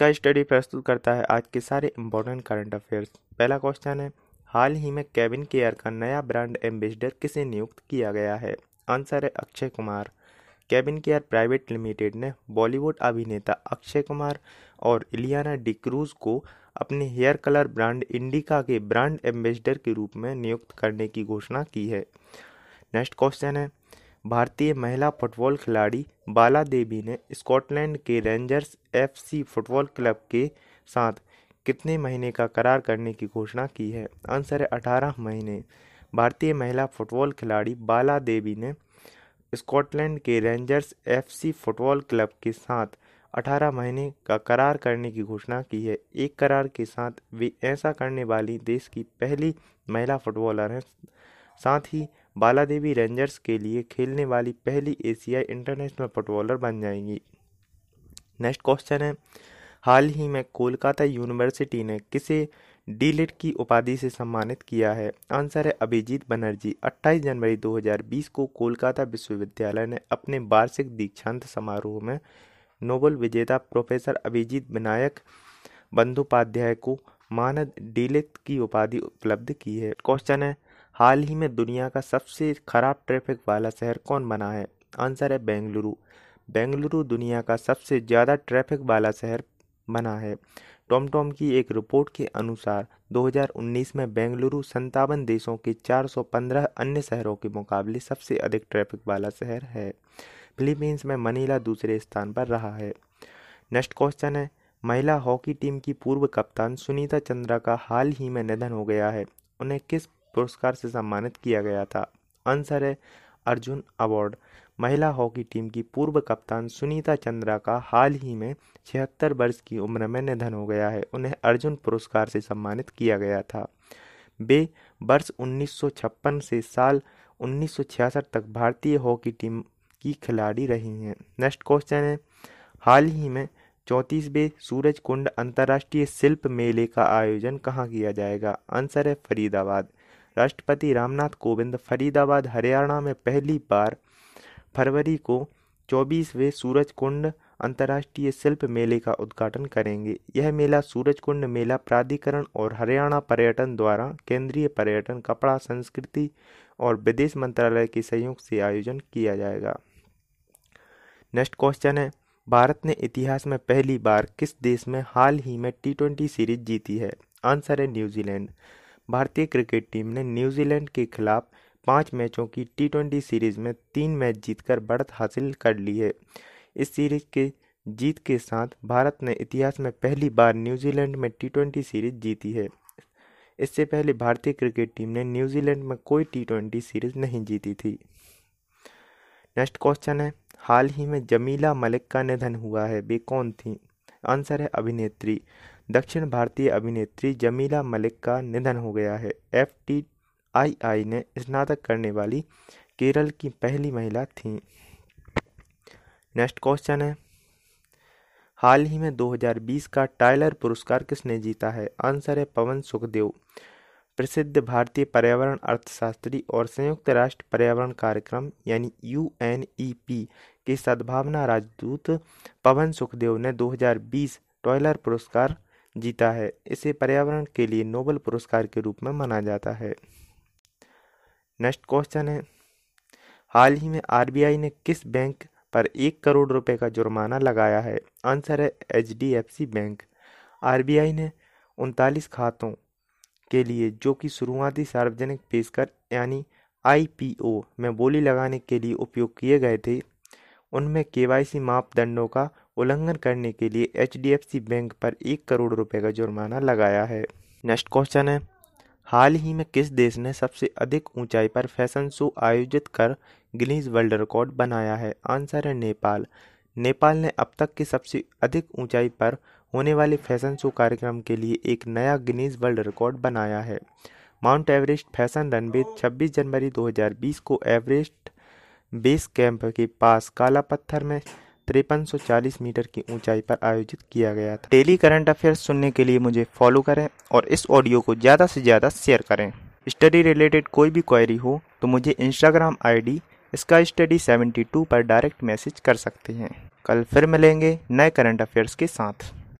इसका स्टडी प्रस्तुत करता है आज के सारे इंपॉर्टेंट करंट अफेयर्स पहला क्वेश्चन है, हाल ही में केविन केयर का नया ब्रांड एम्बेसडर किसे नियुक्त किया गया है? आंसर है अक्षय कुमार। केविन केयर प्राइवेट लिमिटेड ने बॉलीवुड अभिनेता अक्षय कुमार और इलियाना डिक्रूज को अपने हेयर कलर ब्रांड इंडिका के ब्रांड एम्बेसडर के रूप में नियुक्त करने की घोषणा की है। नेक्स्ट क्वेश्चन है भारतीय महिला फुटबॉल खिलाड़ी बाला देवी ने स्कॉटलैंड के रेंजर्स एफसी फुटबॉल क्लब के साथ कितने महीने का करार करने की घोषणा की है? आंसर है अठारह महीने। भारतीय महिला फुटबॉल खिलाड़ी बाला देवी ने स्कॉटलैंड के रेंजर्स एफसी फुटबॉल क्लब के साथ 18 महीने का करार करने की घोषणा की है। एक करार के साथ वे ऐसा करने वाली देश की पहली महिला फुटबॉलर हैं। साथ ही बाला देवी रेंजर्स के लिए खेलने वाली पहली एशियाई इंटरनेशनल फुटबॉलर बन जाएँगी। नेक्स्ट क्वेश्चन है, हाल ही में कोलकाता यूनिवर्सिटी ने किसे डीलिट की उपाधि से सम्मानित किया है? आंसर है अभिजीत बनर्जी। 28 जनवरी 2020 को कोलकाता विश्वविद्यालय ने अपने वार्षिक दीक्षांत समारोह में नोबल विजेता प्रोफेसर अभिजीत विनायक बंदोपाध्याय को मानद डीलिट की उपाधि उपलब्ध की है। क्वेश्चन है हाल ही में दुनिया का सबसे खराब ट्रैफ़िक वाला शहर कौन बना है? आंसर है बेंगलुरु। बेंगलुरु दुनिया का सबसे ज़्यादा ट्रैफ़िक वाला शहर बना है। टॉमटॉम की एक रिपोर्ट के अनुसार 2019 में बेंगलुरु संतावन देशों के 415 अन्य शहरों के मुकाबले सबसे अधिक ट्रैफ़िक वाला शहर है। फिलीपींस में मनीला दूसरे स्थान पर रहा है। नेक्स्ट क्वेश्चन है, महिला हॉकी टीम की पूर्व कप्तान सुनीता चंद्रा का हाल ही में निधन हो गया है। उन्हें किस पुरस्कार से सम्मानित किया गया था। आंसर है अर्जुन अवार्ड। महिला हॉकी टीम की पूर्व कप्तान सुनीता चंद्रा का हाल ही में छिहत्तर वर्ष की उम्र में निधन हो गया है। उन्हें अर्जुन पुरस्कार से सम्मानित किया गया था। वे वर्ष 1956 से साल 1966 तक भारतीय हॉकी टीम की खिलाड़ी रही हैं। नेक्स्ट क्वेश्चन है, हाल ही में चौंतीसवें सूरज कुंड अंतर्राष्ट्रीय शिल्प मेले का आयोजन कहाँ किया जाएगा? आंसर है फरीदाबाद। राष्ट्रपति रामनाथ कोविंद फरीदाबाद, हरियाणा में पहली बार फरवरी को चौबीसवें सूरज कुंड अंतर्राष्ट्रीय शिल्प मेले का उद्घाटन करेंगे। यह मेला सूरज कुंड मेला प्राधिकरण और हरियाणा पर्यटन द्वारा केंद्रीय पर्यटन, कपड़ा, संस्कृति और विदेश मंत्रालय के सहयोग से आयोजन किया जाएगा। नेक्स्ट क्वेश्चन है, भारत ने इतिहास में पहली बार किस देश में हाल ही में टी ट्वेंटी सीरीज़ जीती है? आंसर है न्यूजीलैंड। भारतीय क्रिकेट टीम ने न्यूजीलैंड के खिलाफ पाँच मैचों की टी ट्वेंटी सीरीज़ में तीन मैच जीतकर बढ़त हासिल कर ली है। इस सीरीज़ के जीत के साथ भारत ने इतिहास में पहली बार न्यूजीलैंड में टी ट्वेंटी सीरीज़ जीती है। इससे पहले भारतीय क्रिकेट टीम ने न्यूजीलैंड में कोई टी ट्वेंटी सीरीज़ नहीं जीती थी। नेक्स्ट क्वेश्चन है, हाल ही में जमीला मलिक का निधन हुआ है वे कौन थी? आंसर है अभिनेत्री दक्षिण भारतीय अभिनेत्री जमीला मलिक का निधन हो गया है। एफ़ टी आई आई ने स्नातक करने वाली केरल की पहली महिला थी। नेक्स्ट क्वेश्चन है। हाल ही में 2020 का टाइलर पुरस्कार किसने जीता है? आंसर है पवन सुखदेव। प्रसिद्ध भारतीय पर्यावरण अर्थशास्त्री और संयुक्त राष्ट्र पर्यावरण कार्यक्रम यानी यूएनईपी के सद्भावना राजदूत पवन सुखदेव ने 2020 टॉयलर पुरस्कार जीता है। इसे पर्यावरण के लिए नोबल पुरस्कार के रूप में माना जाता है। नेक्स्ट क्वेश्चन है, हाल ही में आरबीआई ने किस बैंक पर एक करोड़ रुपए का जुर्माना लगाया है? आंसर है H D F C bank. RBI ने उनतालीस खातों के लिए, जो कि शुरुआती सार्वजनिक पेशकर यानी आईपीओ में बोली लगाने के लिए उपयोग किए गए थे, उनमें केवाईसी मापदंडों का उल्लंघन करने के लिए एचडीएफसी बैंक पर एक करोड़ रुपए का जुर्माना लगाया है। नेक्स्ट क्वेश्चन है, हाल ही में किस देश ने सबसे अधिक ऊंचाई पर फ़ैशन शो आयोजित कर गिनीज वर्ल्ड रिकॉर्ड बनाया है? आंसर है नेपाल। नेपाल ने अब तक के सबसे अधिक ऊंचाई पर होने वाले फ़ैशन शो कार्यक्रम के लिए एक नया गिनीज वर्ल्ड रिकॉर्ड बनाया है। माउंट एवरेस्ट फ़ैशन रनवे 26 जनवरी 2020 को एवरेस्ट बेस कैंप के पास काला पत्थर में तिरपन मीटर की ऊंचाई पर आयोजित किया गया था। डेली करंट अफेयर्स सुनने के लिए मुझे फॉलो करें और इस ऑडियो को ज़्यादा से ज़्यादा शेयर करें। स्टडी रिलेटेड कोई भी क्वेरी हो तो मुझे इंस्टाग्राम आईडी इसका स्टडी 72 पर डायरेक्ट मैसेज कर सकते हैं। कल फिर मिलेंगे नए करंट अफेयर्स के साथ।